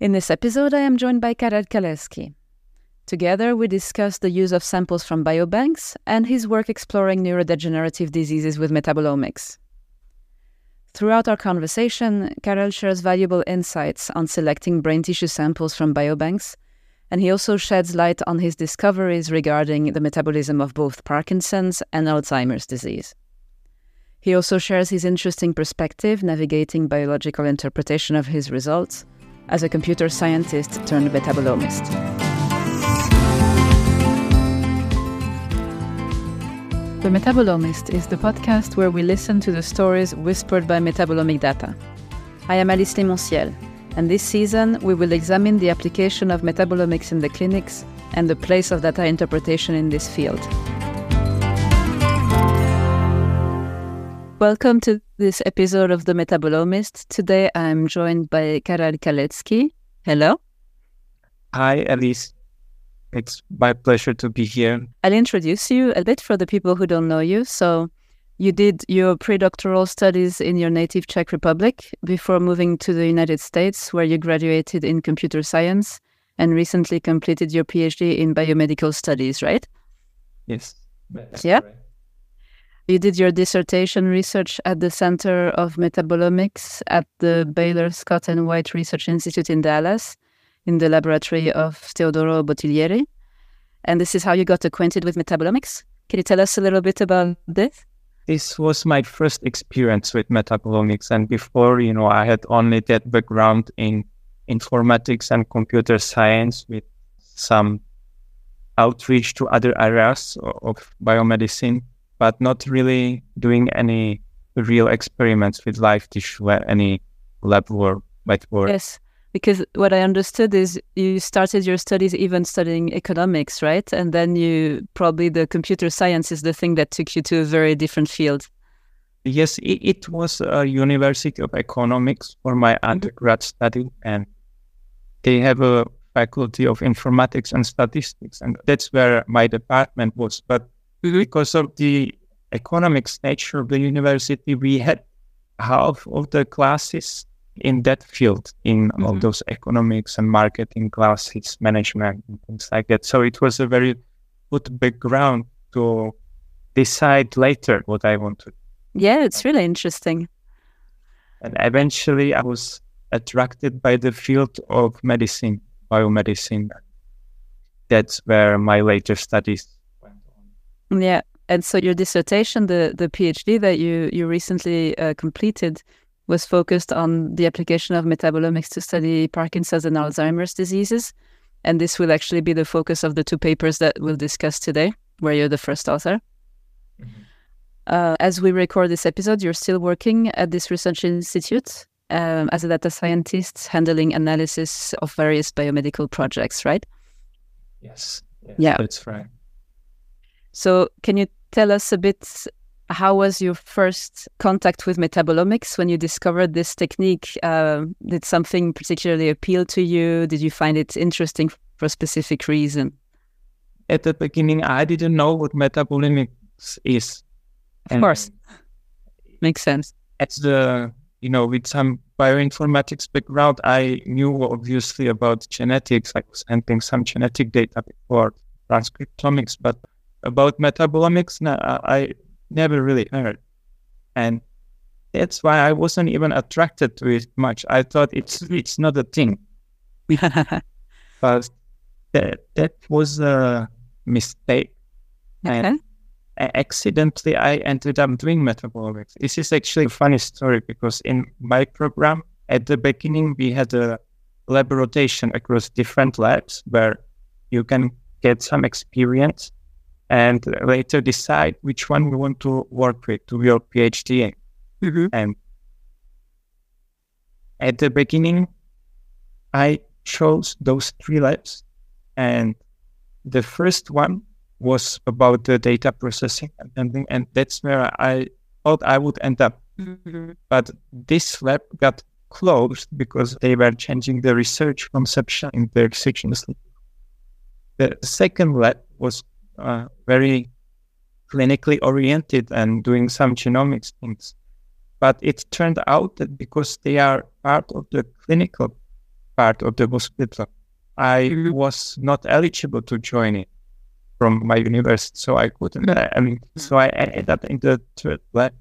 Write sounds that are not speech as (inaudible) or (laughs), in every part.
In this episode, I am joined by Karel Kalecký. Together, we discuss the use of samples from biobanks and his work exploring neurodegenerative diseases with metabolomics. Throughout our conversation, Karel shares valuable insights on selecting brain tissue samples from biobanks, and he also sheds light on his discoveries regarding the metabolism of both Parkinson's and Alzheimer's disease. He also shares his interesting perspective navigating biological interpretation of his results as a computer scientist turned metabolomist. The Metabolomist is the podcast where we listen to the stories whispered by metabolomic data. I am Alice Limonciel, and this season we will examine the application of metabolomics in the clinics and the place of data interpretation in this field. Welcome to this episode of The Metabolomist. Today I'm joined by Karel Kalecký. Hello. Hi, Alice. It's my pleasure to be here. I'll introduce you a bit for the people who don't know you. So, you did your predoctoral studies in your native Czech Republic before moving to the United States, where you graduated in computer science and recently completed your PhD in biomedical studies, right? Yes. Yeah. Correct. You did your dissertation research at the Center of Metabolomics at the Baylor Scott and White Research Institute in Dallas, in the laboratory of Teodoro Bottiglieri. And this is how you got acquainted with metabolomics. Can you tell us a little bit about this? This was my first experience with metabolomics. And before, you know, I had only that background in informatics and computer science with some outreach to other areas of biomedicine but not really doing any real experiments with live tissue, any lab work, lab work. Yes, because what I understood is you started your studies even studying economics, right? And then you probably the computer science is the thing that took you to a very different field. Yes, it, it was a University of Economics for my mm-hmm. undergrad study, and they have a faculty of informatics and statistics, and that's where my department was. But Mm-hmm. because of the economics nature of the university, we had half of the classes in that field, in mm-hmm. all those economics and marketing classes, management, and things like that. So it was a very good background to decide later what I want to. Yeah, it's really interesting. And eventually, I was attracted by the field of medicine, biomedicine. That's where my later studies yeah. And so your dissertation, the, the PhD that you, you recently uh, completed, was focused on the application of metabolomics to study Parkinson's and Alzheimer's diseases. And this will actually be the focus of the two papers that we'll discuss today, where you're the first author. Mm-hmm. Uh, as we record this episode, you're still working at this research institute um, as a data scientist, handling analysis of various biomedical projects, right? Yes. yes yeah. That's right. So, can you tell us a bit how was your first contact with metabolomics when you discovered this technique? Uh, did something particularly appeal to you? Did you find it interesting for a specific reason? At the beginning, I didn't know what metabolomics is. Of and course, makes sense. As the you know, with some bioinformatics background, I knew obviously about genetics. I was handling some genetic data before transcriptomics, but about metabolomics, I never really heard. And that's why I wasn't even attracted to it much. I thought it's it's not a thing. (laughs) but that, that was a mistake. Okay. And accidentally, I ended up doing metabolomics. This is actually a funny story because in my program, at the beginning, we had a lab rotation across different labs where you can get some experience and later decide which one we want to work with to your PhD. Mm-hmm. And at the beginning, I chose those three labs, and the first one was about the data processing and and that's where I thought I would end up. Mm-hmm. But this lab got closed because they were changing the research conception in their sections. The second lab was uh, very clinically oriented and doing some genomics things. But it turned out that because they are part of the clinical part of the hospital. I Mhm. was not eligible to join it from my university, so I couldn't. I mean, so I ended up in the third lab.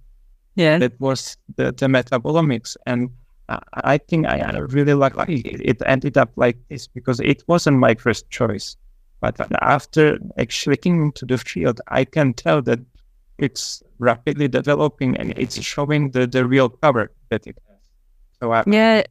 Yeah. That was the, the metabolomics, and I, I think I I really lucky it ended up like this because it wasn't my first choice. But after actually looking into the field, I can tell that it's rapidly developing and it's showing the, the real power that it has. So I, Yeah,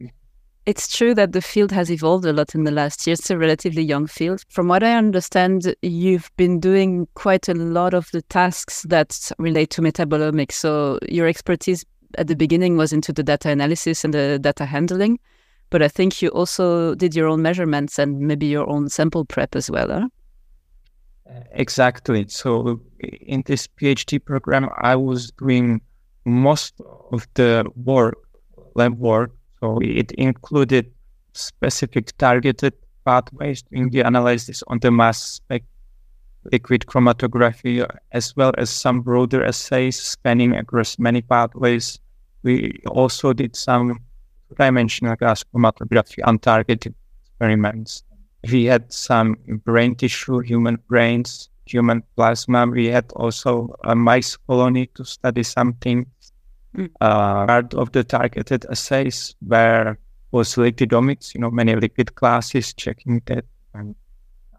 it's true that the field has evolved a lot in the last year. It's a relatively young field. From what I understand, you've been doing quite a lot of the tasks that relate to metabolomics. So your expertise at the beginning was into the data analysis and the data handling, but I think you also did your own measurements and maybe your own sample prep as well. Huh? Uh, exactly. So in this PhD program, I was doing most of the work, lab work. So it included specific targeted pathways doing the analysis on the mass spec, liquid chromatography, as well as some broader assays spanning across many pathways. We also did some two-dimensional gas chromatography untargeted experiments we had some brain tissue, human brains, human plasma. We had also a mice colony to study something. Mm. Uh, part of the targeted assays where was lipidomics, you know, many lipid classes, checking that. And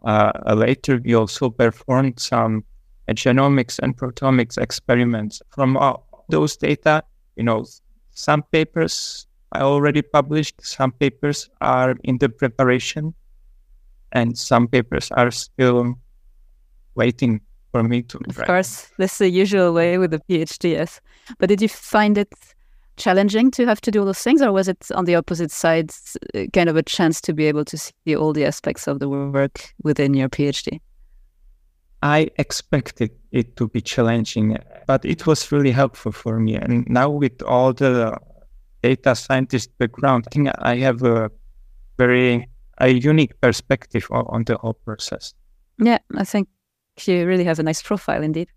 uh, later, we also performed some genomics and proteomics experiments. From uh, those data, you know, some papers I already published, some papers are in the preparation and some papers are still waiting for me to Of write. course, that's the usual way with the PhD, yes. But did you find it challenging to have to do all those things, or was it on the opposite side, uh, kind of a chance to be able to see all the aspects of the work within your PhD? I expected it to be challenging, but it was really helpful for me. And now with all the data scientist background, I think I have a very a unique perspective on, the whole process. Yeah, I think you really have a nice profile indeed.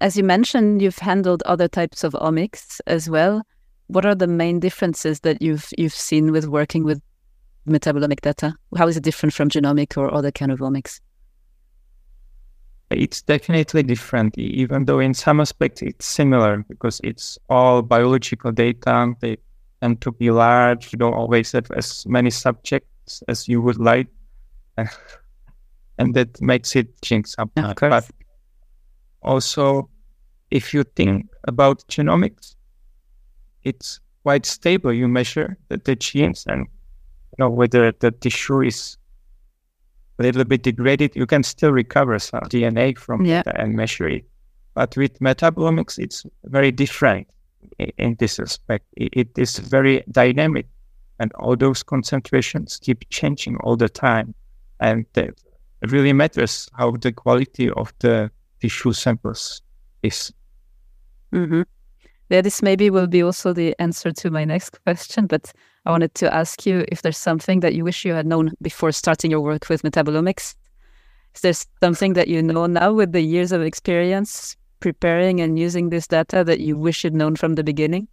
As you mentioned, you've handled other types of omics as well. What are the main differences that you've you've seen with working with metabolomic data? How is it different from genomic or other kind of omics? It's definitely different, even though in some aspects it's similar because it's all biological data. They tend to be large. You don't always have as many subjects as you would like. (laughs) and that makes it sometimes. But also, if you think about genomics, it's quite stable. You measure the, the genes and you know whether the tissue is a little bit degraded, you can still recover some DNA from Yeah. it and measure it. But with metabolomics, it's very different in this respect. It is very dynamic, and all those concentrations keep changing all the time. And it really matters how the quality of the tissue samples is. Mm-hmm. Yeah, this maybe will be also the answer to my next question, but I wanted to ask you if there's something that you wish you had known before starting your work with metabolomics. Is there something that you know now with the years of experience preparing and using this data that you wish you'd known from the beginning?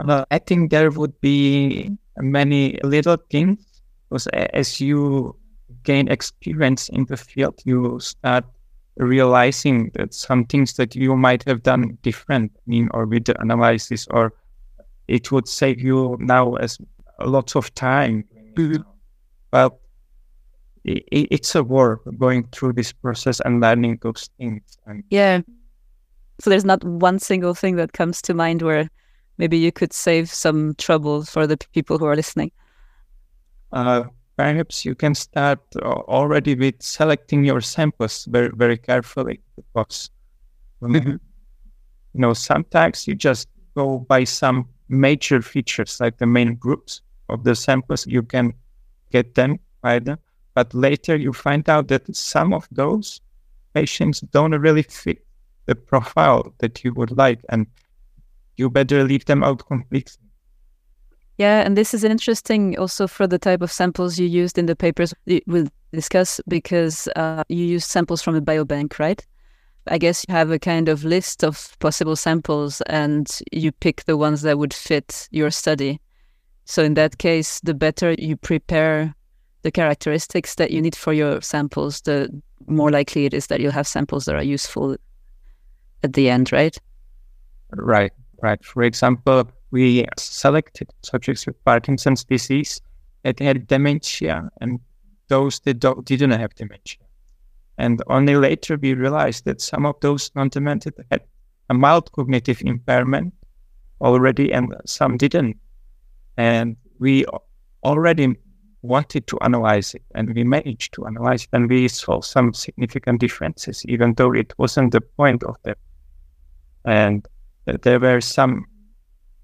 Uh, I think there would be many little things because as you gain experience in the field, you start realizing that some things that you might have done different, mean, or with the analysis, or it would save you now as lots of time. Well, i i- it's a work going through this process and learning those things. And Yeah. So there's not one single thing that comes to mind where maybe you could save some trouble for the people who are listening. uh, perhaps you can start already with selecting your samples very, very carefully because (laughs) you know sometimes you just go by some major features like the main groups of the samples you can get them by them but later you find out that some of those patients don't really fit the profile that you would like and you better leave them out completely Yeah, and this is interesting also for the type of samples you used in the papers we- we'll discuss because uh, you use samples from a biobank, right? I guess you have a kind of list of possible samples and you pick the ones that would fit your study. So in that case, the better you prepare the characteristics that you need for your samples, the more likely it is that you'll have samples that are useful at the end, right? Right, right. For example, we selected subjects with Parkinson's disease that had dementia and those that didn't have dementia. And only later we realized that some of those non-demented had a mild cognitive impairment already and some didn't. And we already wanted to analyze it and we managed to analyze it and we saw some significant differences, even though it wasn't the point of them. And there were some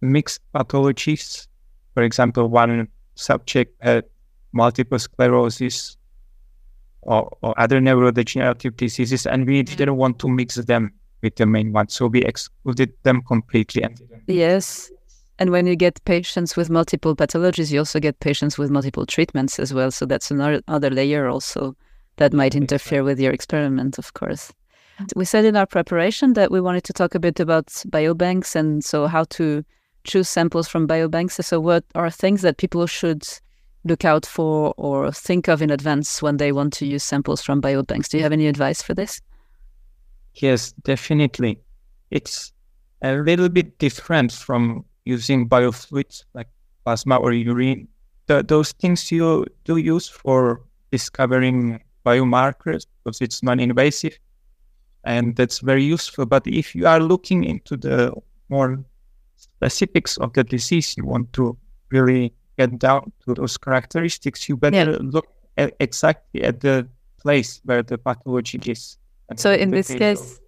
mixed pathologies. For example, one subject had multiple sclerosis or, or other neurodegenerative diseases, and we mm-hmm. didn't want to mix them with the main one. So we excluded them completely. Yes. And when you get patients with multiple pathologies, you also get patients with multiple treatments as well. So that's another other layer also that might interfere with your experiment, of course. We said in our preparation that we wanted to talk a bit about biobanks and so how to choose samples from biobanks. So, what are things that people should look out for or think of in advance when they want to use samples from biobanks? Do you have any advice for this? Yes, definitely. It's a little bit different from using biofluids like plasma or urine. The, those things you do use for discovering biomarkers because it's non-invasive and that's very useful. But if you are looking into the more specifics of the disease, you want to really get down to those characteristics, you better yeah. look at exactly at the place where the pathology is. So in this case, of...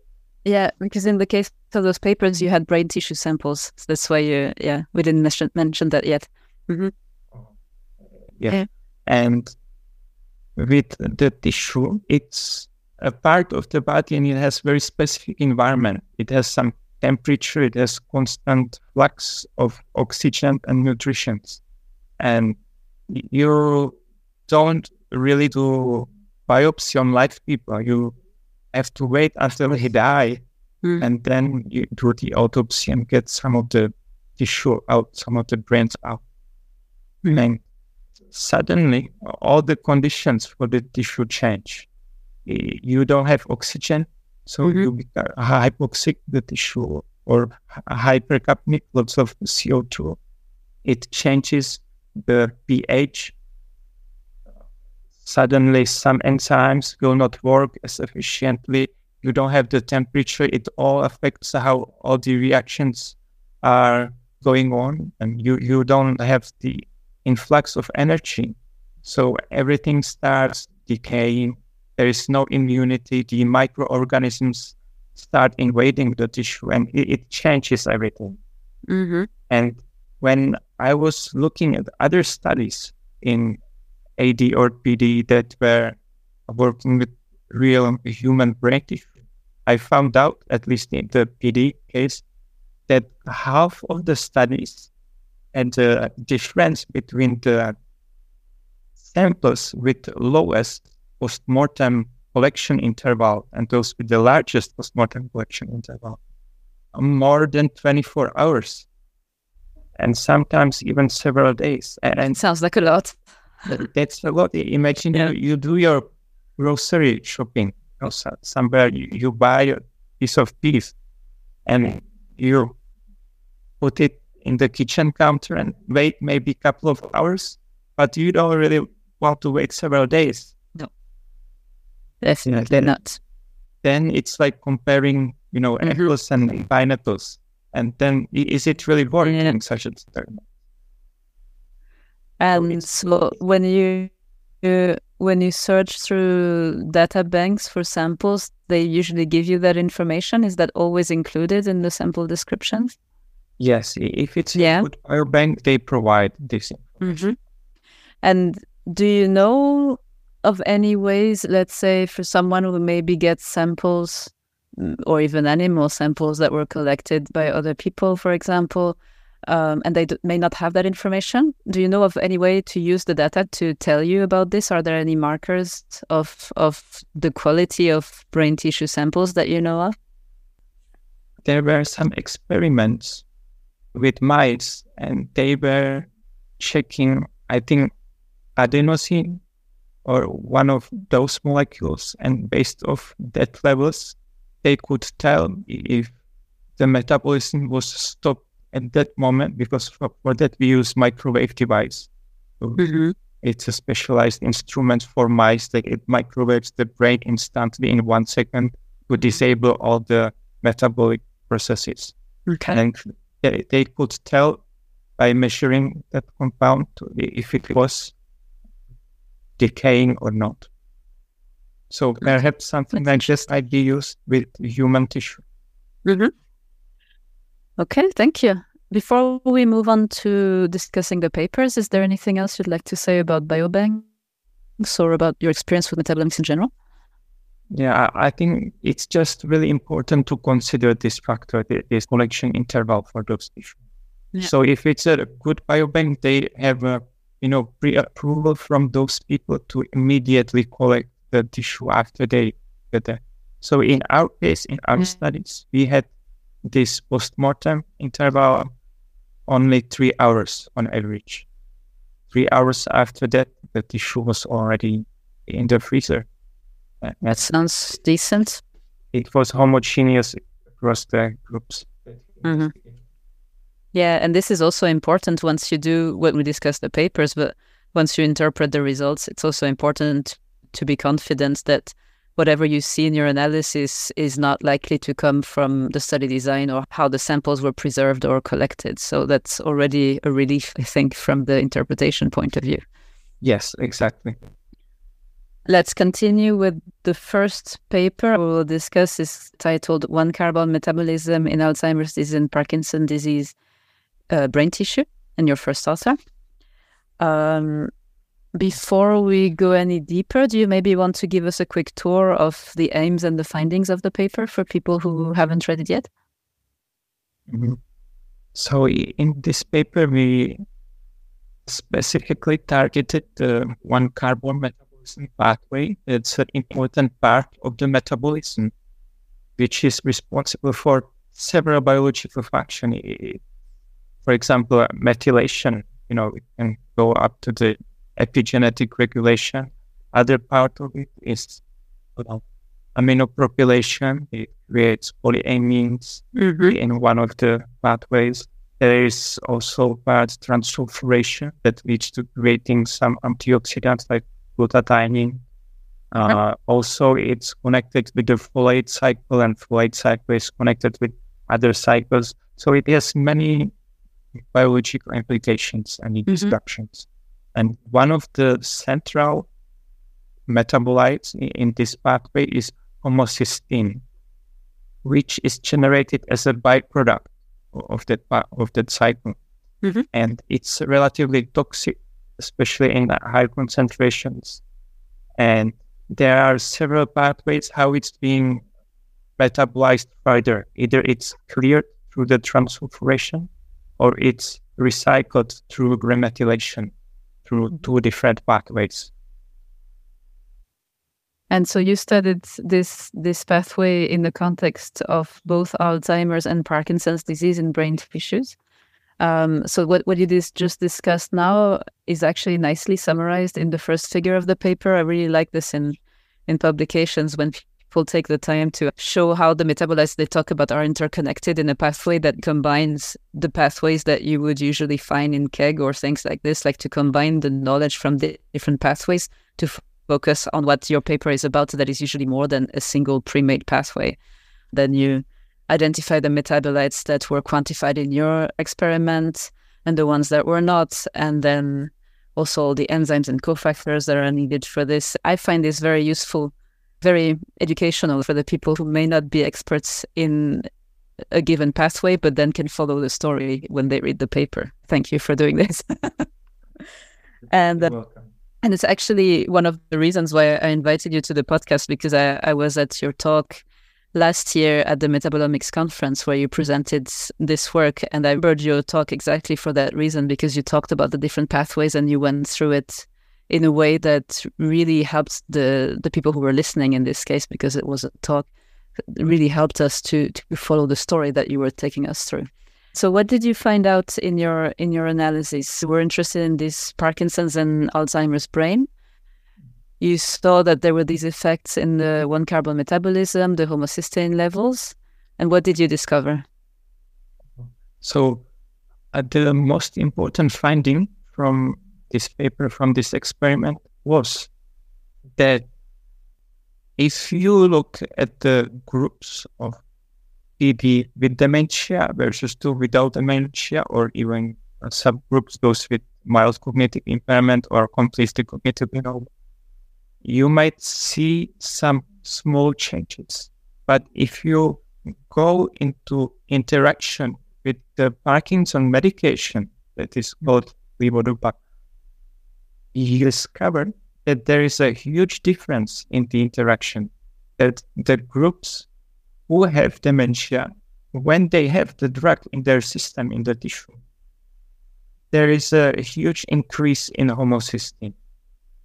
yeah, because in the case of those papers, you had brain tissue samples. So that's why you, yeah, we didn't mention, mention that yet. Mm-hmm. Yeah. yeah. And with the tissue, it's a part of the body and it has very specific environment. It has some temperature, it has constant flux of oxygen and nutrition. And you don't really do biopsy on live people. You have to wait until he die mm. and then you do the autopsy and get some of the tissue out, some of the brains out. Mm. And suddenly all the conditions for the tissue change. You don't have oxygen, so mm-hmm. you become hypoxic the tissue or hypercapnic, lots of CO2. It changes the pH. Suddenly, some enzymes will not work as efficiently. You don't have the temperature. It all affects how all the reactions are going on, and you, you don't have the influx of energy. So everything starts decaying there is no immunity. The microorganisms start invading the tissue and it, it changes everything. Mm-hmm. And when I was looking at other studies in AD or PD that were working with real human brain tissue, I found out, at least in the PD case, that half of the studies and the difference between the samples with lowest postmortem collection interval and those with the largest postmortem collection interval more than 24 hours and sometimes even several days. And sounds like a lot. that's a lot. Imagine yeah. you, you, do your grocery shopping you know, somewhere, you, you buy a piece of beef and you put it in the kitchen counter and wait maybe a couple of hours, but you don't really want to wait several days. No, definitely then, not. Then it's like comparing, you know, mm-hmm. apples and pineapples. And then is it really worth yeah. such a experiment? And so when you uh, when you search through data banks for samples, they usually give you that information. Is that always included in the sample descriptions? Yes, if it's yeah. a good biobank, they provide this Mm-hmm. And do you know of any ways, let's say, for someone who maybe gets samples mm, or even animal samples that were collected by other people, for example, um, and they d- may not have that information? Do you know of any way to use the data to tell you about this? Are there any markers of of the quality of brain tissue samples that you know of? There were some experiments with mice, and they were checking, I think, adenosine or one of those molecules, and based off that levels, they could tell if the metabolism was stopped at that moment because for, for that we use microwave device. So mm-hmm. It's a specialized instrument for mice that it microwaves the brain instantly in one second to disable all the metabolic processes. Okay. And they, they could tell by measuring that compound if it was decaying or not. So perhaps something like this might be used with human tissue. Mm-hmm. Okay, thank you. Before we move on to discussing the papers, is there anything else you'd like to say about biobanks or about your experience with metabolomics in general? Yeah, I think it's just really important to consider this factor, this collection interval for those tissues. Yeah. So if it's a good biobank, they have a you know pre-approval from those people to immediately collect the tissue after they get it. So in our case, in our mm-hmm. studies, we had this post-mortem interval only three hours on average. Three hours after that, the tissue was already in the freezer. That sounds decent. It was homogeneous across the groups. Mm-hmm. Yeah, and this is also important once you do when we discuss the papers, but once you interpret the results, it's also important to be confident that whatever you see in your analysis is not likely to come from the study design or how the samples were preserved or collected. So that's already a relief, I think, from the interpretation point of view. Yes, exactly. Let's continue with the first paper we will discuss is titled One Carbon Metabolism in Alzheimer's Disease and Parkinson Disease uh, Brain Tissue, and your first author. Um, before we go any deeper, do you maybe want to give us a quick tour of the aims and the findings of the paper for people who haven't read it yet? Mm-hmm. So, in this paper, we specifically targeted the one carbon metabolism pathway. It's an important part of the metabolism, which is responsible for several biological functions. For example, methylation, you know, it can go up to the epigenetic regulation. Other part of it is well, aminopropylation. It creates polyamines mm-hmm. in one of the pathways. There is also part transsulfuration that leads to creating some antioxidants like glutathione. Uh, also, it's connected with the folate cycle, and folate cycle is connected with other cycles. So it has many biological implications and mm-hmm. instructions. And one of the central metabolites in this pathway is homocysteine, which is generated as a byproduct of that of that cycle, mm-hmm. and it's relatively toxic, especially in high concentrations. And there are several pathways how it's being metabolized further. Either it's cleared through the transsulfuration, or it's recycled through remethylation through two different pathways. And so you studied this this pathway in the context of both Alzheimer's and Parkinson's disease in brain tissues. Um, so what what you just discussed now is actually nicely summarized in the first figure of the paper. I really like this in in publications when people take the time to show how the metabolites they talk about are interconnected in a pathway that combines the pathways that you would usually find in KEGG or things like this, like to combine the knowledge from the different pathways to f- focus on what your paper is about. That is usually more than a single pre-made pathway. Then you identify the metabolites that were quantified in your experiment and the ones that were not, and then also the enzymes and cofactors that are needed for this. I find this very useful very educational for the people who may not be experts in a given pathway, but then can follow the story when they read the paper. Thank you for doing this. (laughs) and uh, and it's actually one of the reasons why I invited you to the podcast because I, I was at your talk last year at the Metabolomics conference where you presented this work, and I heard your talk exactly for that reason because you talked about the different pathways and you went through it in a way that really helped the the people who were listening in this case because it was a talk really helped us to to follow the story that you were taking us through So, what did you find out in your in your analysis? We're interested in this Parkinson's and Alzheimer's brain. You saw that there were these effects in the one carbon metabolism, the homocysteine levels, and what did you discover? So, uh, the most important finding from this paper, from this experiment, was that if you look at the groups of PD with dementia versus two without dementia, or even subgroups, those with mild cognitive impairment or completely cognitive impairment, you might see some small changes. But if you go into interaction with the Parkinson medication that is called levodopa, you discover that there is a huge difference in the interaction. That the groups who have dementia, when they have the drug in their system, in the tissue, there is a huge increase in homocysteine.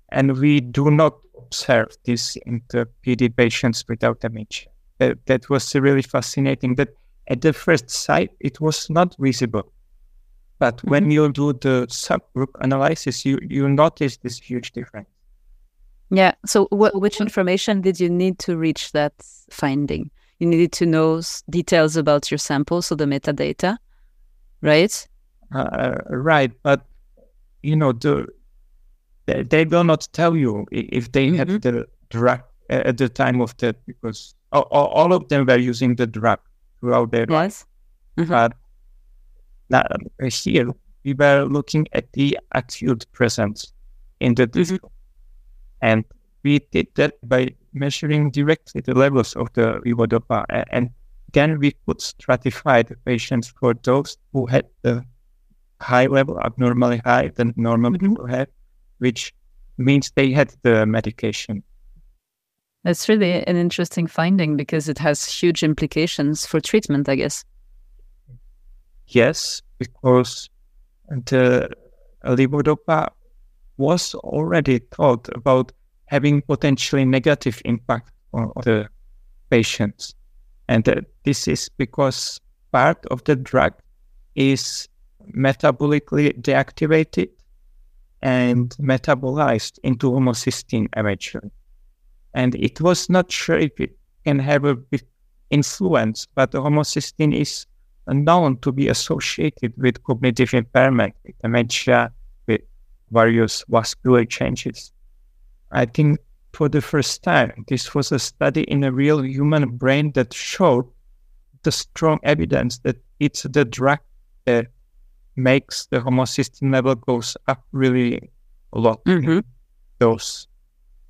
And we do not observe this in the PD patients without dementia. That, that was really fascinating. That at the first sight, it was not visible. But mm-hmm. when you do the subgroup analysis, you, you notice this huge difference. Yeah. So, wh- which information did you need to reach that finding? You needed to know details about your sample, so the metadata, right? Uh, right. But, you know, the they, they will not tell you if they mm-hmm. had the drug at the time of that because all, all of them were using the drug throughout their yes. life. Mm-hmm. But now, here we were looking at the acute presence in the. Mm-hmm. And we did that by measuring directly the levels of the levodopa. And then we could stratify the patients for those who had the high level, abnormally high than normal mm-hmm. people have, which means they had the medication. That's really an interesting finding because it has huge implications for treatment, I guess. Yes, because the levodopa was already thought about having potentially negative impact on the patients. And uh, this is because part of the drug is metabolically deactivated and metabolized into homocysteine eventually. And it was not sure if it can have a big influence, but homocysteine is known to be associated with cognitive impairment, with dementia, with various vascular changes. I think for the first time, this was a study in a real human brain that showed the strong evidence that it's the drug that makes the homocysteine level goes up really a lot mm-hmm. those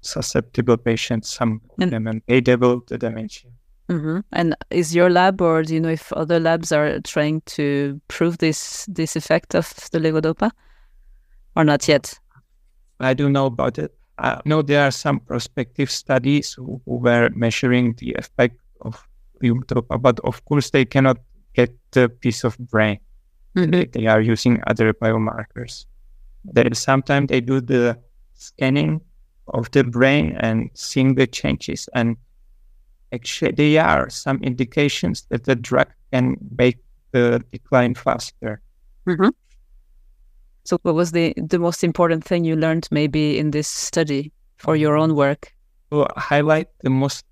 susceptible patients, some of them, and they develop the dementia. Mm-hmm. And is your lab, or do you know if other labs are trying to prove this this effect of the levodopa, or not yet? I don't know about it. I know there are some prospective studies who, who were measuring the effect of levodopa, but of course they cannot get the piece of brain. Mm-hmm. They are using other biomarkers. Then sometimes they do the scanning of the brain and seeing the changes. And actually, there are some indications that the drug can make the decline faster. Mm-hmm. So, what was the the most important thing you learned maybe in this study for your own work? To highlight the most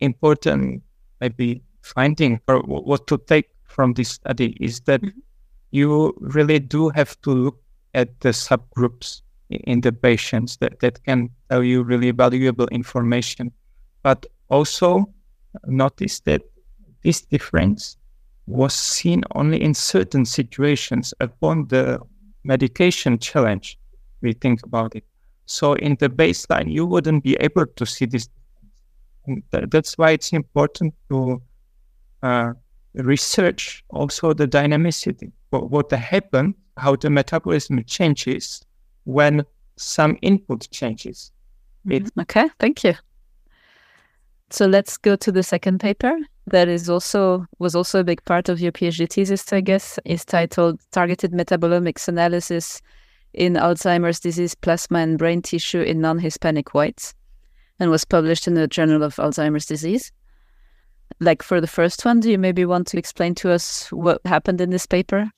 important maybe finding or what to take from this study is that mm-hmm you really do have to look at the subgroups in the patients that, that can tell you really valuable information. But also notice that this difference was seen only in certain situations upon the medication challenge. We think about it. So in the baseline, you wouldn't be able to see this. Th- that's why it's important to uh, research also the dynamicity what, what happens, how the metabolism changes when some input changes. Mm-hmm. Okay, thank you. So let's go to the second paper that is also was also a big part of your PhD thesis, I guess, is titled Targeted Metabolomics Analysis in Alzheimer's Disease Plasma and Brain Tissue in Non-Hispanic Whites and was published in the Journal of Alzheimer's Disease. like for the first one, do you maybe want to explain to us what happened in this paper?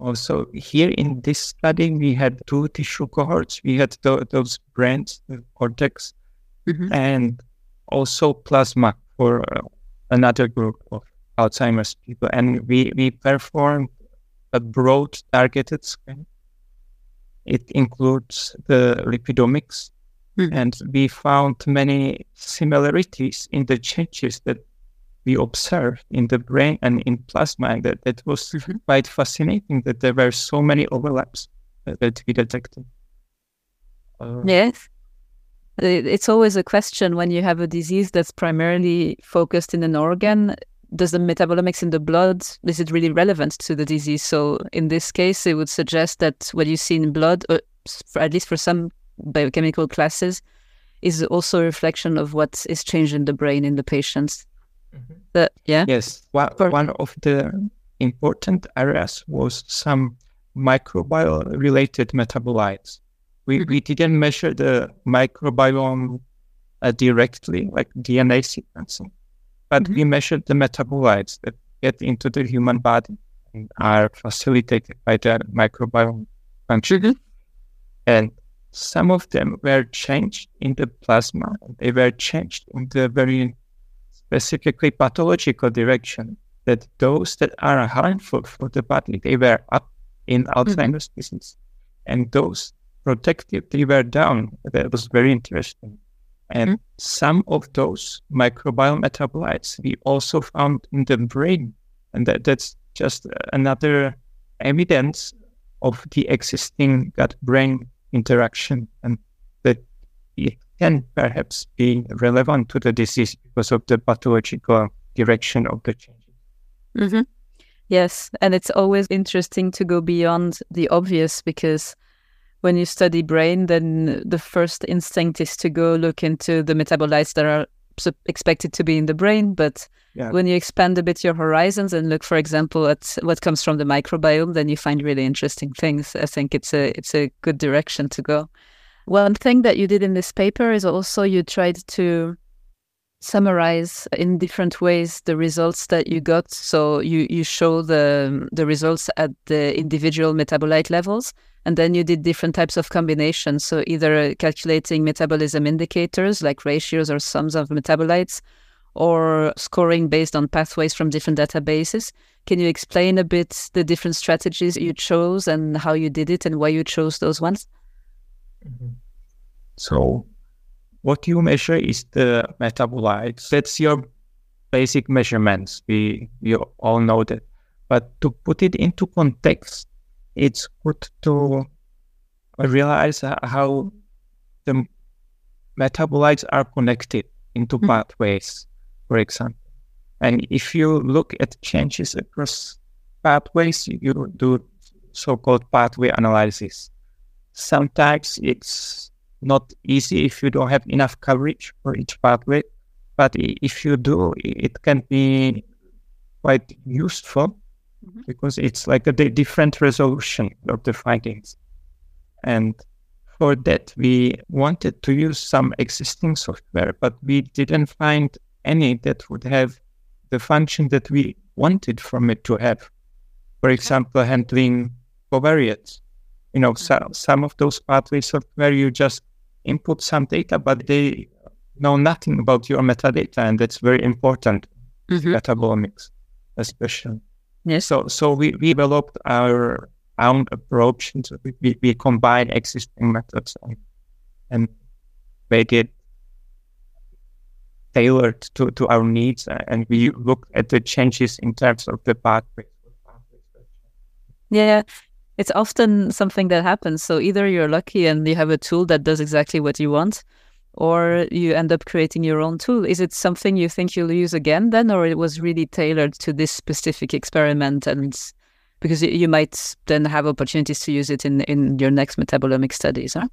Also, here in this study, we had two tissue cohorts. We had th- those brains, the cortex, mm-hmm. and also plasma for uh, another group of Alzheimer's people. And we, we performed a broad targeted scan. It includes the lipidomics, mm. and we found many similarities in the changes that we observed in the brain and in plasma. And that, that was mm-hmm. quite fascinating that there were so many overlaps that we detected. Uh, yes. It's always a question when you have a disease that's primarily focused in an organ. Does the metabolomics in the blood is it really relevant to the disease? So in this case, it would suggest that what you see in blood, uh, for, at least for some biochemical classes, is also a reflection of what is changed in the brain in the patients. Mm-hmm. The, yeah. Yes. One, one of the important areas was some microbial related metabolites we, we didn't measure the microbiome uh, directly, like DNA sequencing, but mm-hmm. we measured the metabolites that get into the human body and are facilitated by the microbiome function. Mm-hmm. And some of them were changed in the plasma. They were changed in the very specifically pathological direction that those that are harmful for the body, they were up in mm-hmm. Alzheimer's mm-hmm. disease. And those protective, they were down. That was very interesting. And mm-hmm. some of those microbial metabolites we also found in the brain. And that, that's just another evidence of the existing gut brain interaction and that it can perhaps be relevant to the disease because of the pathological direction of the changes. Mm-hmm. Yes, and it's always interesting to go beyond the obvious because when you study brain, then the first instinct is to go look into the metabolites that are expected to be in the brain. But yeah. when you expand a bit your horizons and look, for example, at what comes from the microbiome, then you find really interesting things. I think it's a it's a good direction to go. One thing that you did in this paper is also you tried to summarize in different ways the results that you got. So you you show the the results at the individual metabolite levels and then you did different types of combinations. So either calculating metabolism indicators like ratios or sums of metabolites, or scoring based on pathways from different databases. Can you explain a bit the different strategies you chose and how you did it and why you chose those ones? Mm-hmm. So, what you measure is the metabolites. That's your basic measurements. We we all know that. But to put it into context, it's good to realize how the metabolites are connected into mm-hmm. pathways, for example. And if you look at changes across pathways, you do so-called pathway analysis. Sometimes it's not easy if you don't have enough coverage for each pathway, but if you do, it can be quite useful mm-hmm. because it's like a different resolution of the findings. And for that, we wanted to use some existing software, but we didn't find any that would have the function that we wanted from it to have. For example, handling covariates. You know, mm-hmm. some of those pathways software you just input some data, but they know nothing about your metadata, and that's very important. Mm-hmm. Metabolomics, especially. Yes. So so we, we developed our own approach. And so we, we combine existing methods and, and make it tailored to, to our needs. And we look at the changes in terms of the pathways. Yeah, it's often something that happens. So either you're lucky and you have a tool that does exactly what you want, or you end up creating your own tool. Is it something you think you'll use again then, or it was really tailored to this specific experiment? And because you might then have opportunities to use it in, in your next metabolomic studies, huh?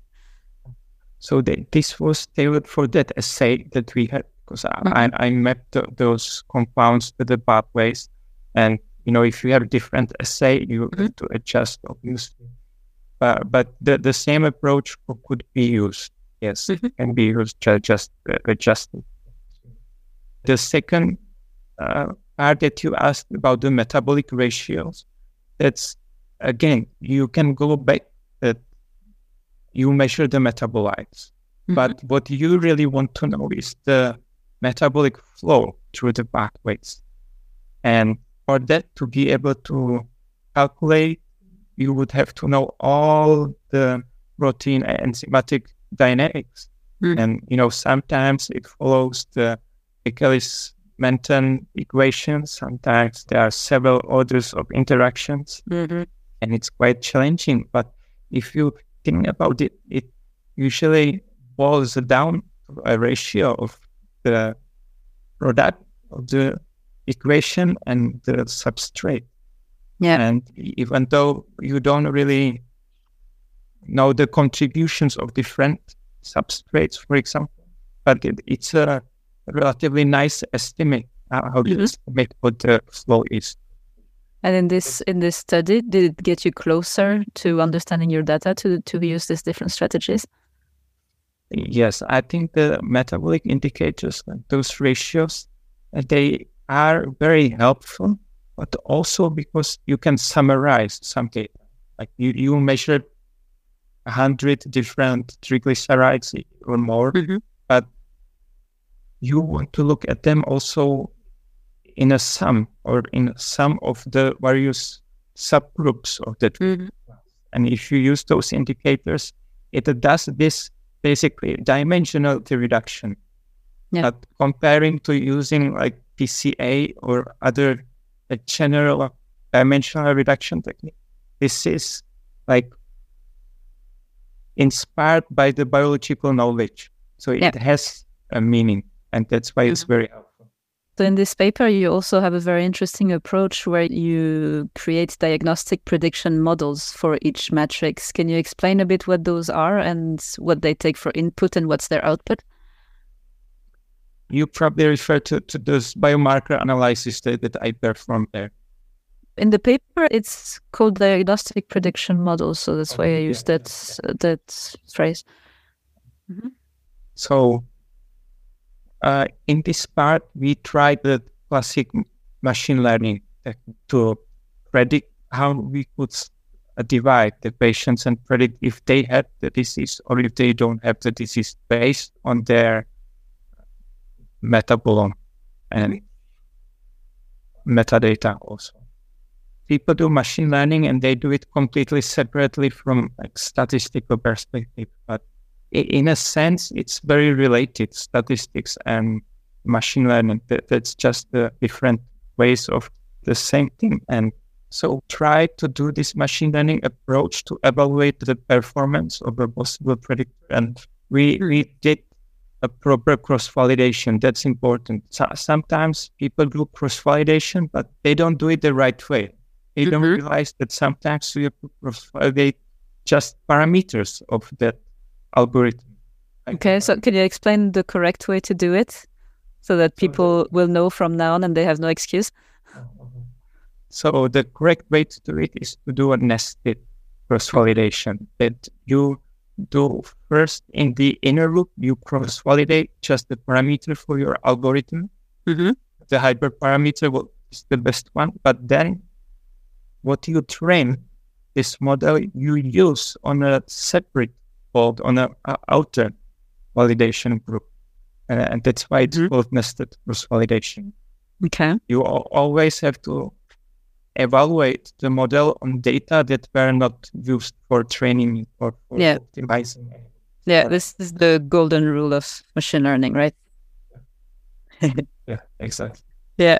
So the, this was tailored for that assay that we had because mm-hmm. I, I mapped the, those compounds to the pathways. And, you know, if you have a different assay, you mm-hmm. have to adjust, obviously. But, but the, the same approach could be used yes, mm-hmm. can be just, just uh, adjusted. The second uh, part that you asked about the metabolic ratios, that's again, you can go back that you measure the metabolites. Mm-hmm. But what you really want to know is the metabolic flow through the pathways. And for that to be able to calculate, you would have to know all the protein and enzymatic dynamics. Mm. And, you know, sometimes it follows the Michaelis Menten equation. Sometimes there are several orders of interactions. Mm-hmm. And it's quite challenging. But if you think about it, it usually boils down to a ratio of the product of the equation and the substrate. Yeah. And even though you don't really know the contributions of different substrates, for example, but it, it's a relatively nice estimate uh, how to mm-hmm. estimate what the flow is. And in this in this study, did it get you closer to understanding your data to to use these different strategies? Yes, I think the metabolic indicators, those ratios, uh, they are very helpful, but also because you can summarize some data. Like you, you measure a hundred different triglycerides or more, mm-hmm. but you want to look at them also in a sum or in some of the various subgroups of that. Mm-hmm. And if you use those indicators, it does this basically dimensionality reduction. Yeah. But comparing to using like PCA or other general dimensional reduction technique, this is like inspired by the biological knowledge. So it yeah. has a meaning, and that's why it's mm-hmm. very helpful. So in this paper, you also have a very interesting approach where you create diagnostic prediction models for each matrix. Can you explain a bit what those are and what they take for input and what's their output? You probably refer to, to those biomarker analysis that, that I performed there. In the paper, it's called the diagnostic prediction model so that's why I used that that phrase. Mm-hmm. So uh, in this part, we tried the classic machine learning to predict how we could uh, divide the patients and predict if they had the disease or if they don't have the disease based on their metabolome and metadata also. People do machine learning and they do it completely separately from like statistical perspective, but in a sense, it's very related statistics and machine learning. That's just the different ways of the same thing. And so try to do this machine learning approach to evaluate the performance of a possible predictor. And we, hmm. we did a proper cross validation. That's important. So sometimes people do cross validation, but they don't do it the right way. They mm-hmm. don't realize that sometimes we cross validate just parameters of that algorithm. Okay, so can you explain the correct way to do it so that people will know from now on and they have no excuse? So the correct way to do it is to do a nested cross validation that you do first in the inner loop, you cross validate just the parameter for your algorithm. Mm-hmm. The hyperparameter will, is the best one, but then what you train this model you use on a separate called on an outer validation group. Uh, and that's why it's mm-hmm. called nested cross validation. Okay. You always have to evaluate the model on data that were not used for training or for yeah. optimizing. Yeah, this is the golden rule of machine learning, right? (laughs) yeah, exactly. Yeah.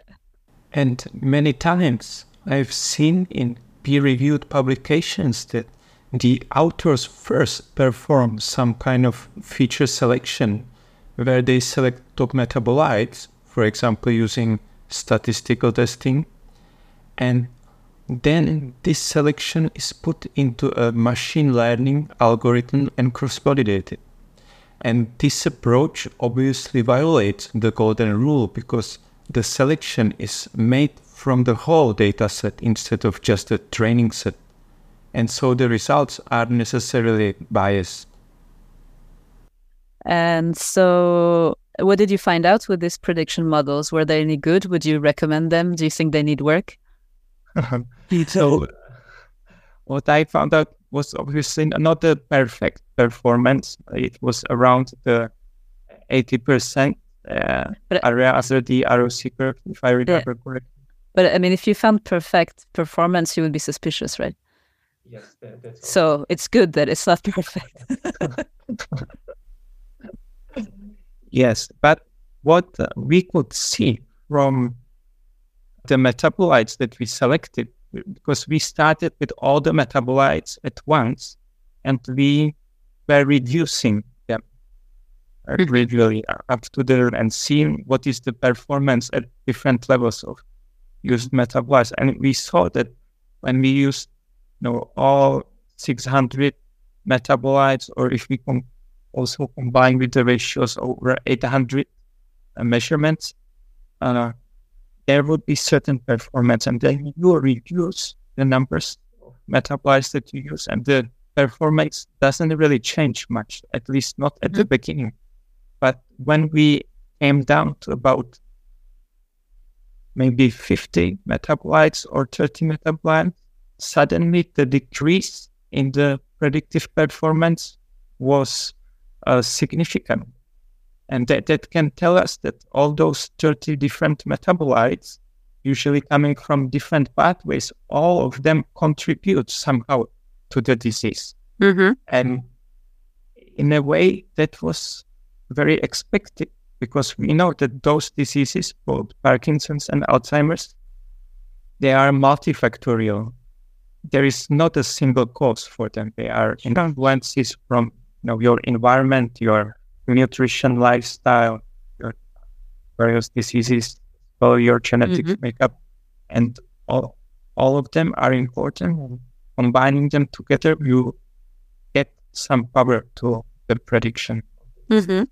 And many times I've seen in peer reviewed publications that the authors first perform some kind of feature selection where they select top metabolites, for example, using statistical testing, and then this selection is put into a machine learning algorithm and cross-validated. And this approach obviously violates the golden rule because the selection is made from the whole data set instead of just a training set and so the results are necessarily biased. And so, what did you find out with these prediction models? Were they any good? Would you recommend them? Do you think they need work? (laughs) so, what I found out was obviously not a perfect performance. It was around the 80% uh, but, area under the ROC curve, if I remember yeah. correctly. But I mean, if you found perfect performance, you would be suspicious, right? Yes, that, so it's good that it's not perfect. (laughs) yes, but what uh, we could see from the metabolites that we selected, because we started with all the metabolites at once, and we were reducing them gradually up to there and seeing what is the performance at different levels of used metabolites. And we saw that when we used you know, all 600 metabolites, or if we can also combine with the ratios over 800 uh, measurements, uh, there would be certain performance, and then you reduce the numbers of metabolites that you use, and the performance doesn't really change much, at least not at mm-hmm. the beginning. But when we came down to about maybe 50 metabolites or 30 metabolites, suddenly the decrease in the predictive performance was uh, significant. And that, that can tell us that all those 30 different metabolites, usually coming from different pathways, all of them contribute somehow to the disease. Mm-hmm. And in a way, that was very expected because we know that those diseases, both Parkinson's and Alzheimer's, they are multifactorial. There is not a single cause for them. They are influences from you know, your environment, your nutrition, lifestyle, your various diseases, all your genetic mm-hmm. makeup, and all all of them are important. Combining them together, you get some power to the prediction. Mm-hmm.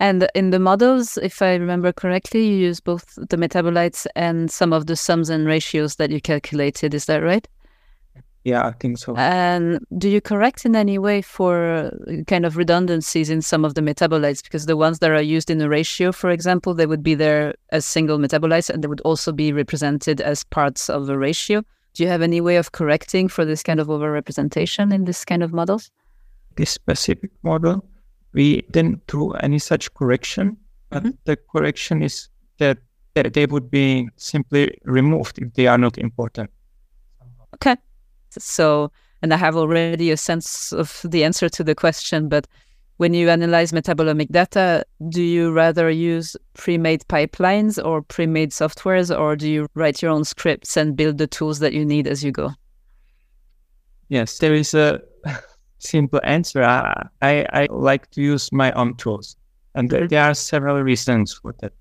And in the models, if I remember correctly, you use both the metabolites and some of the sums and ratios that you calculated. Is that right? Yeah, I think so. And do you correct in any way for uh, kind of redundancies in some of the metabolites? Because the ones that are used in a ratio, for example, they would be there as single metabolites and they would also be represented as parts of a ratio. Do you have any way of correcting for this kind of overrepresentation in this kind of models? This specific model, we didn't do any such correction, but mm-hmm. the correction is that, that they would be simply removed if they are not important. Okay. So, and I have already a sense of the answer to the question, but when you analyze metabolomic data, do you rather use pre-made pipelines or pre-made softwares, or do you write your own scripts and build the tools that you need as you go? Yes, there is a (laughs) simple answer. I, I, I like to use my own tools, and there, there are several reasons for that.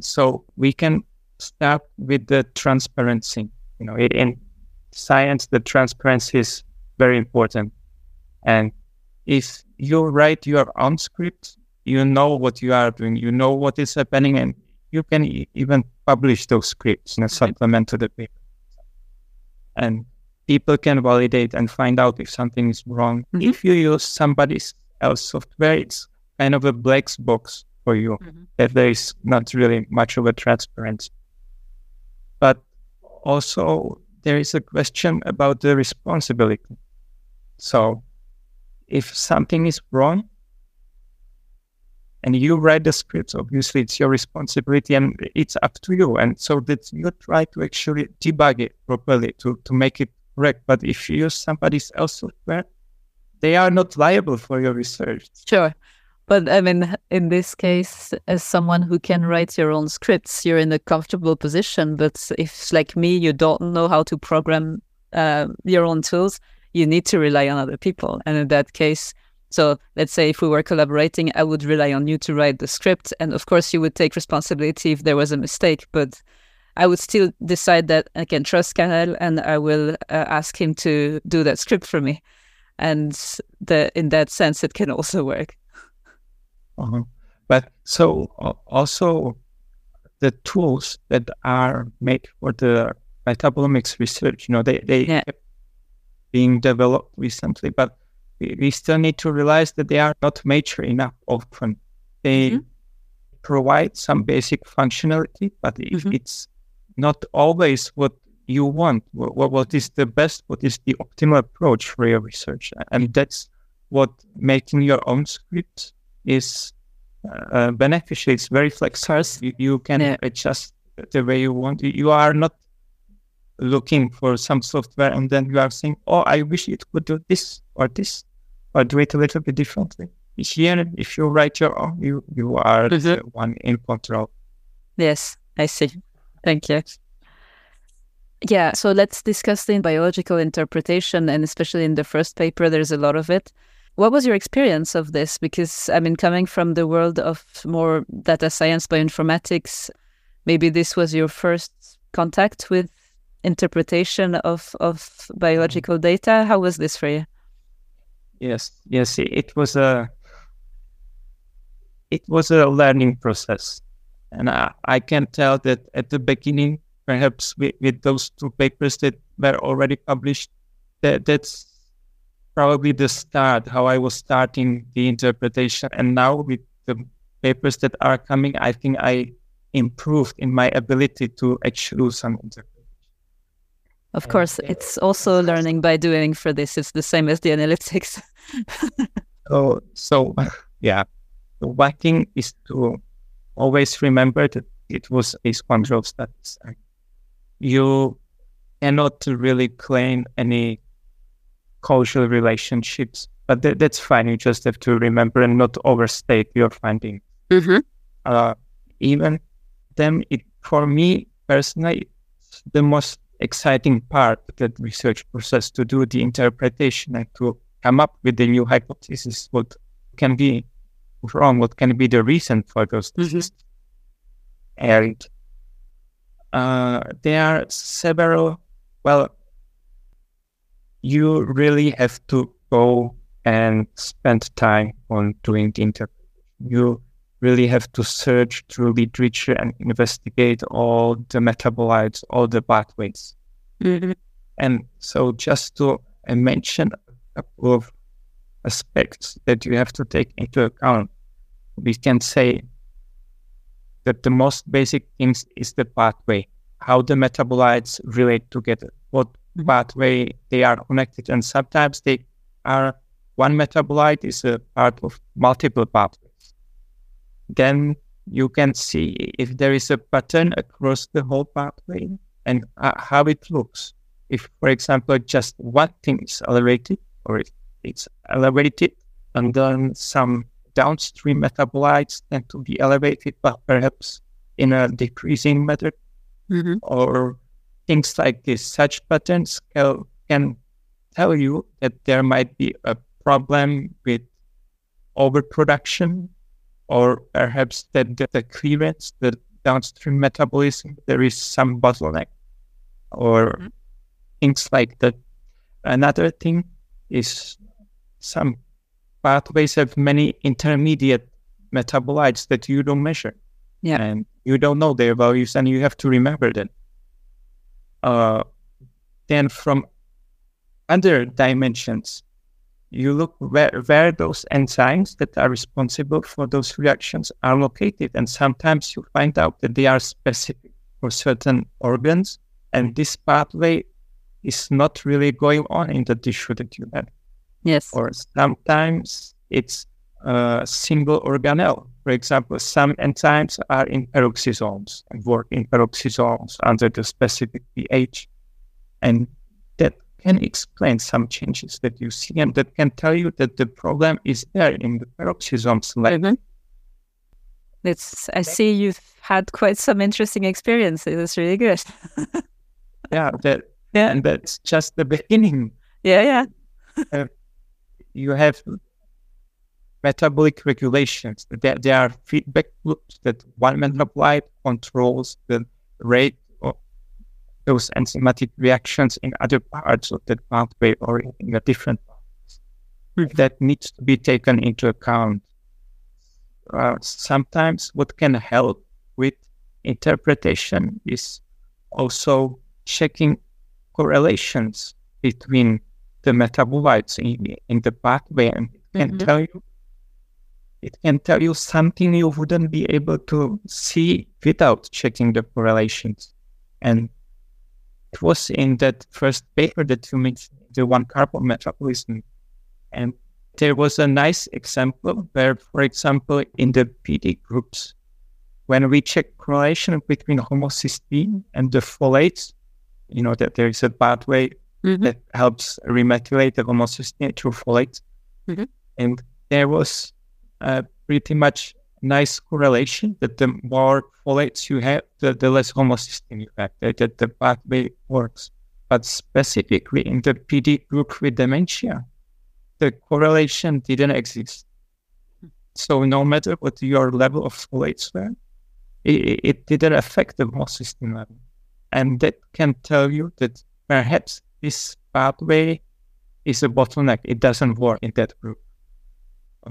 So we can start with the transparency. You know, in science, the transparency is very important. And if you write your own script, you know what you are doing, you know what is happening, and you can e- even publish those scripts in a supplement to the paper. And people can validate and find out if something is wrong. Mm-hmm. If you use somebody else software, it's kind of a black box for you mm-hmm. that there is not really much of a transparency. But also there is a question about the responsibility. So if something is wrong and you write the scripts, obviously it's your responsibility and it's up to you. And so that you try to actually debug it properly to, to make it correct. But if you use somebody else's software, they are not liable for your research. Sure. But I mean, in this case, as someone who can write your own scripts, you're in a comfortable position. But if, like me, you don't know how to program uh, your own tools, you need to rely on other people. And in that case, so let's say if we were collaborating, I would rely on you to write the script. And of course, you would take responsibility if there was a mistake. But I would still decide that I can trust Karel and I will uh, ask him to do that script for me. And the, in that sense, it can also work. Uh-huh. But so uh, also the tools that are made for the metabolomics research, you know, they, they yeah. being developed recently, but we, we still need to realize that they are not mature enough often. they mm-hmm. provide some basic functionality, but mm-hmm. it's not always what you want. What, what is the best? What is the optimal approach for your research? And that's what making your own script is uh, beneficial. It's very flexible. You, you can yeah. adjust the way you want. You are not looking for some software and then you are saying, "Oh, I wish it could do this or this, or do it a little bit differently." Here, if you write your own, you you are mm-hmm. the one in control. Yes, I see. Thank you. Yeah, so let's discuss the biological interpretation, and especially in the first paper, there's a lot of it. What was your experience of this? Because, I mean, coming from the world of more data science, bioinformatics, maybe this was your first contact with interpretation of, of biological data. How was this for you? Yes, yes, it was a it was a learning process, and I, I can tell that at the beginning perhaps with, with those two papers that were already published, that, that's probably the start, how I was starting the interpretation. And now with the papers that are coming, I think I improved in my ability to actually do some interpretation. Of course, it's also learning by doing for this. It's the same as the analytics. oh, (laughs) so (laughs) yeah. The one thing is to always remember that it was a control studies you cannot really claim any causal relationships, but th- that's fine. You just have to remember and not overstate your finding. Mm-hmm. Uh, even then, it for me personally, the most exciting part of the research process to do the interpretation and to come up with the new hypothesis. What can be wrong? What can be the reason for those? Mm-hmm. And uh, there are several, well, you really have to go and spend time on doing the interpretation. You really have to search through literature and investigate all the metabolites, all the pathways. Mm-hmm. And so, just to mention a couple of aspects that you have to take into account, we can say that the most basic things is the pathway, how the metabolites relate together, what mm-hmm. pathway they are connected, and sometimes they are one metabolite is a part of multiple pathways. Then you can see if there is a pattern across the whole pathway and uh, how it looks. If, for example, just one thing is elevated or it's elevated, and then some downstream metabolites tend to be elevated, but perhaps in a decreasing method, mm-hmm. or things like this. Such patterns can, can tell you that there might be a problem with overproduction, or perhaps that the, the clearance, the downstream metabolism, there is some bottleneck, or mm-hmm. things like that. Another thing is some pathways have many intermediate metabolites that you don't measure. Yeah. And you don't know their values and you have to remember them. Uh, then from other dimensions, you look where, where those enzymes that are responsible for those reactions are located. And sometimes you find out that they are specific for certain organs. And this pathway is not really going on in the tissue that you have. Yes. Or sometimes it's a single organelle. For example, some enzymes are in peroxisomes and work in peroxisomes under the specific pH. And that can explain some changes that you see and that can tell you that the problem is there in the peroxisomes. Mm-hmm. It's, I see you've had quite some interesting experiences. It's really good. (laughs) yeah, that, yeah, and that's just the beginning. Yeah, yeah. uh, you have metabolic regulations. There, there are feedback loops that one metabolite controls the rate of those enzymatic reactions in other parts of that pathway or in a different. Mm-hmm. That needs to be taken into account. Uh, sometimes what can help with interpretation is also checking correlations between the metabolites in, in the pathway and can mm-hmm. tell you it can tell you something you wouldn't be able to see without checking the correlations. And it was in that first paper that you mentioned, the one carbon metabolism. And there was a nice example where, for example, in the PD groups, when we check correlation between homocysteine and the folates, you know that there is a pathway mm-hmm. that helps remethylate the homocysteine through folates. Mm-hmm. And there was a pretty much nice correlation that the more folates you have, the, the less homocysteine you have, that, that the pathway works. But specifically in the PD group with dementia, the correlation didn't exist. So no matter what your level of folates were, it, it didn't affect the homocysteine level. And that can tell you that perhaps this pathway is a bottleneck. It doesn't work in that group.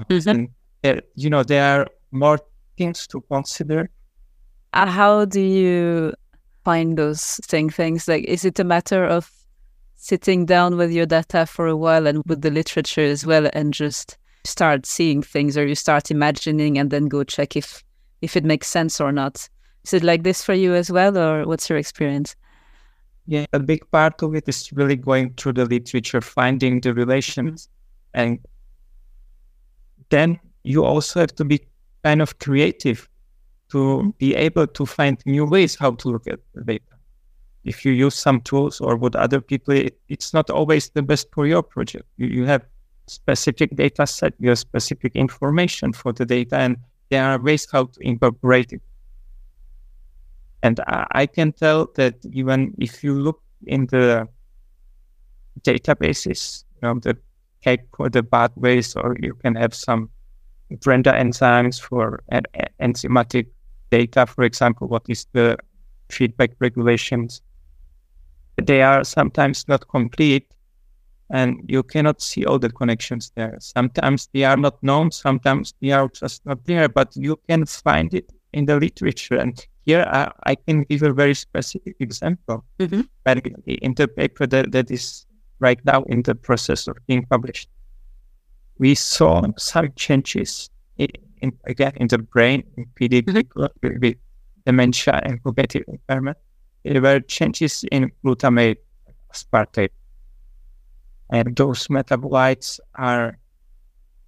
Mm-hmm. And, uh, you know, there are more things to consider. Uh, how do you find those thing things? Like, is it a matter of sitting down with your data for a while and with the literature as well and just start seeing things or you start imagining and then go check if if it makes sense or not is it like this for you as well or what's your experience yeah a big part of it is really going through the literature finding the relations and then you also have to be kind of creative to be able to find new ways how to look at the data if you use some tools or what other people, it, it's not always the best for your project. You, you have specific data set, you have specific information for the data, and there are ways how to incorporate it. And I, can tell that even if you look in the databases, you know, the KEGG for the pathways, or you can have some Brenda enzymes for enzymatic data, for example, what is the feedback regulations they are sometimes not complete and you cannot see all the connections there. Sometimes they are not known, sometimes they are just not there, but you can find it in the literature. And here I, I can give a very specific example. Mm-hmm. In the paper that, that is right now in the process of being published, we saw some changes in, in again in the brain in PD mm-hmm. with dementia and cognitive impairment there were changes in glutamate aspartate. And those metabolites are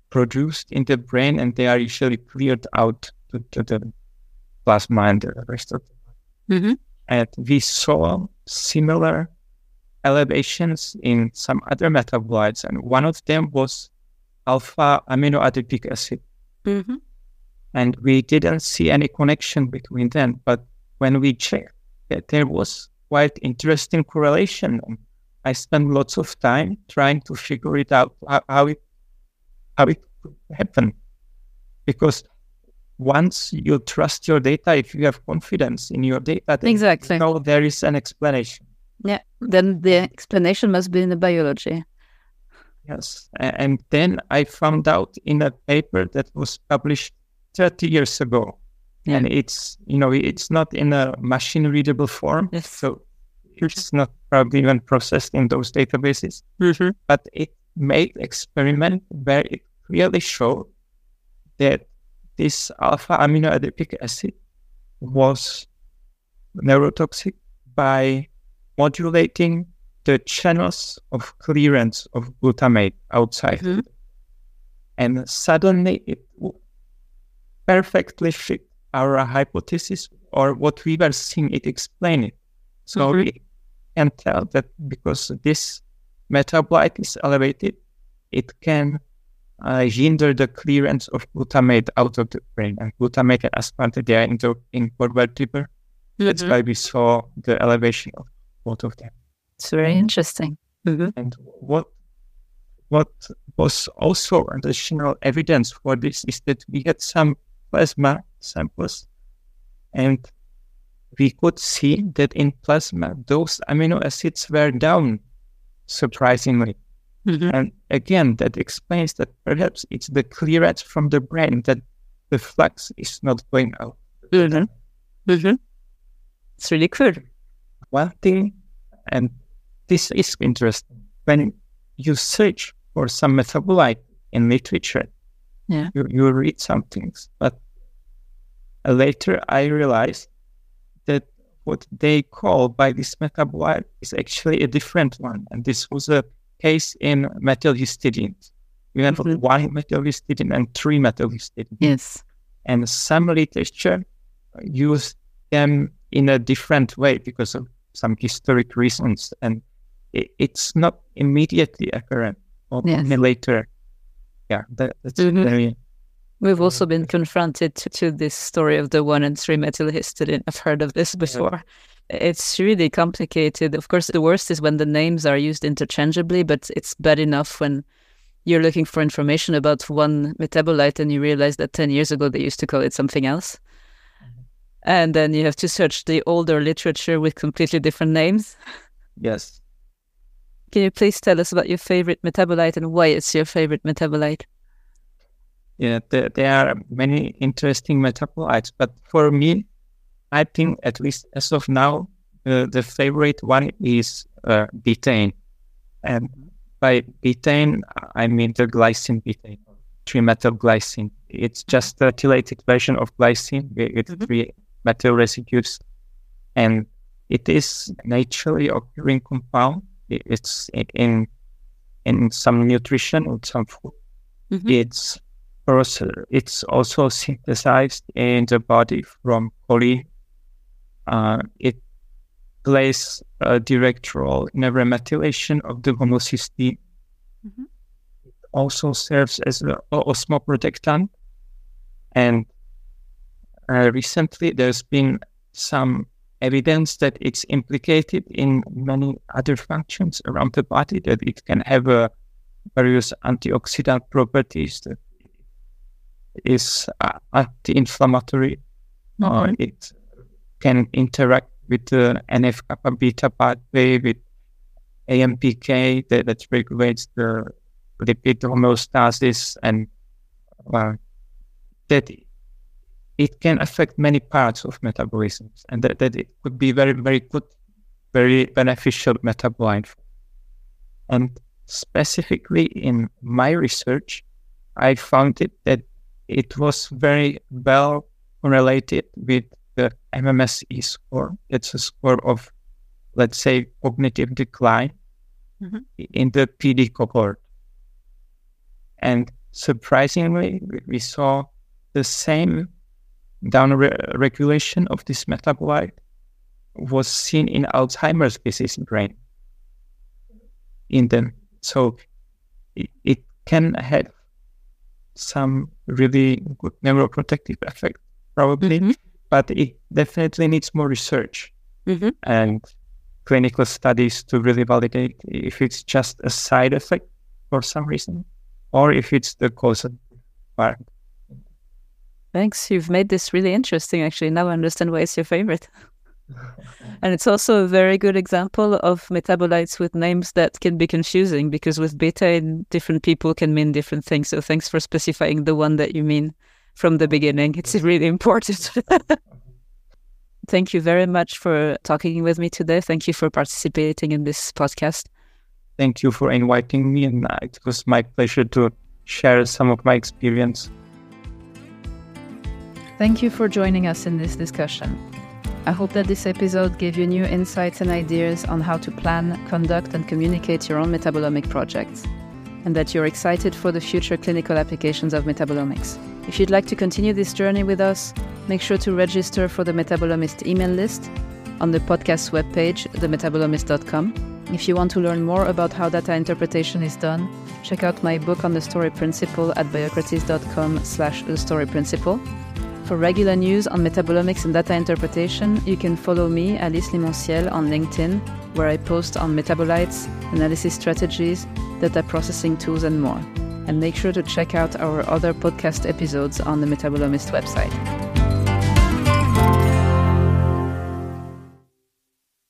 produced in the brain and they are usually cleared out to, to the plasma and the rest of the. Mm-hmm. And we saw similar elevations in some other metabolites, and one of them was alpha aminoadipic acid. Mm-hmm. And we didn't see any connection between them, but when we checked that there was quite interesting correlation. I spent lots of time trying to figure it out how, how it how it could happen, because once you trust your data, if you have confidence in your data, exactly, you know there is an explanation. Yeah, then the explanation must be in the biology. Yes, and then I found out in a paper that was published 30 years ago yeah. and it's you know it's not in a machine readable form yes. so it's not probably even processed in those databases mm-hmm. but it made experiment where it clearly showed that this alpha amino adipic acid was neurotoxic by modulating the channels of clearance of glutamate outside. Mm-hmm. And suddenly it perfectly fit our hypothesis or what we were seeing, it explained it. So mm-hmm. we can tell that because this metabolite is elevated, it can uh, hinder the clearance of glutamate out of the brain. And glutamate and aspartate, they are into, inconvertible. Mm-hmm. That's why we saw the elevation of both of them. It's very interesting. Mm-hmm. And what what was also additional evidence for this is that we had some plasma samples. And we could see that in plasma, those amino acids were down, surprisingly. Mm-hmm. And again, that explains that perhaps it's the clearance from the brain that the flux is not going out. Mm-hmm. Mm-hmm. It's really cool. One thing, and this is interesting, when you search for some metabolite in literature, Yeah. You, you read some things, but later I realized that what they call by this metabolite is actually a different one. And this was a case in methyl histidine. You have mm-hmm. one methyl histidine and three methyl histidine. Yes. And some literature use them in a different way because of some historic reasons. And it, it's not immediately apparent or yes. later. Yeah, that, that's mm-hmm. very We've also been confronted to, to, this story of the one and three methyl histidine. I've heard of this before. Yeah. It's really complicated. Of course, the worst is when the names are used interchangeably, but it's bad enough when you're looking for information about one metabolite and you realize that 10 years ago they used to call it something else. Mm-hmm. And then you have to search the older literature with completely different names. Yes. Can you please tell us about your favorite metabolite and why it's your favorite metabolite? Yeah, there, there are many interesting metabolites, but for me, I think at least as of now, uh, the favorite one is uh, betaine. And by betaine, I mean the glycine betaine, trimethyl glycine. It's just a chelated version of glycine with mm-hmm. three methyl residues. And it is naturally occurring compound. It's in in some nutrition or some food. Mm-hmm. It's it's also synthesized in the body from choline. Uh, it plays a direct role in the remethylation of the homocysteine. Mm-hmm. It also serves as an osmoprotectant. And uh, recently, there's been some evidence that it's implicated in many other functions around the body, that it can have uh, various antioxidant properties that is uh, anti-inflammatory. Uh, it can interact with the NF kappa beta pathway with AMPK that, that regulates the lipid homeostasis and uh, that it can affect many parts of metabolism and that, that it could be very, very good, very beneficial metabolite. And specifically in my research, I found it that it was very well related with the MMSE score. It's a score of, let's say, cognitive decline mm-hmm. in the PD cohort. And surprisingly, we saw the same down regulation of this metabolite was seen in Alzheimer's disease brain in them. So it, it can have some really good neuroprotective effect, probably, mm-hmm. but it definitely needs more research mm-hmm. and clinical studies to really validate if it's just a side effect for some reason or if it's the cause of part. Thanks. You've made this really interesting, actually. Now I understand why it's your favorite. (laughs) and it's also a very good example of metabolites with names that can be confusing because with betaine, different people can mean different things. So thanks for specifying the one that you mean from the beginning. It's really important. (laughs) Thank you very much for talking with me today. Thank you for participating in this podcast. Thank you for inviting me, and uh, it was my pleasure to share some of my experience. Thank you for joining us in this discussion. I hope that this episode gave you new insights and ideas on how to plan, conduct, and communicate your own metabolomic projects, and that you're excited for the future clinical applications of metabolomics. If you'd like to continue this journey with us, make sure to register for the Metabolomist email list on the podcast webpage, themetabolomist.com. If you want to learn more about how data interpretation is done, check out my book on the story principle at biocrates.com slash the story principle for regular news on metabolomics and data interpretation, you can follow me, Alice Limonciel, on LinkedIn, where I post on metabolites, analysis strategies, data processing tools, and more. And make sure to check out our other podcast episodes on the Metabolomist website.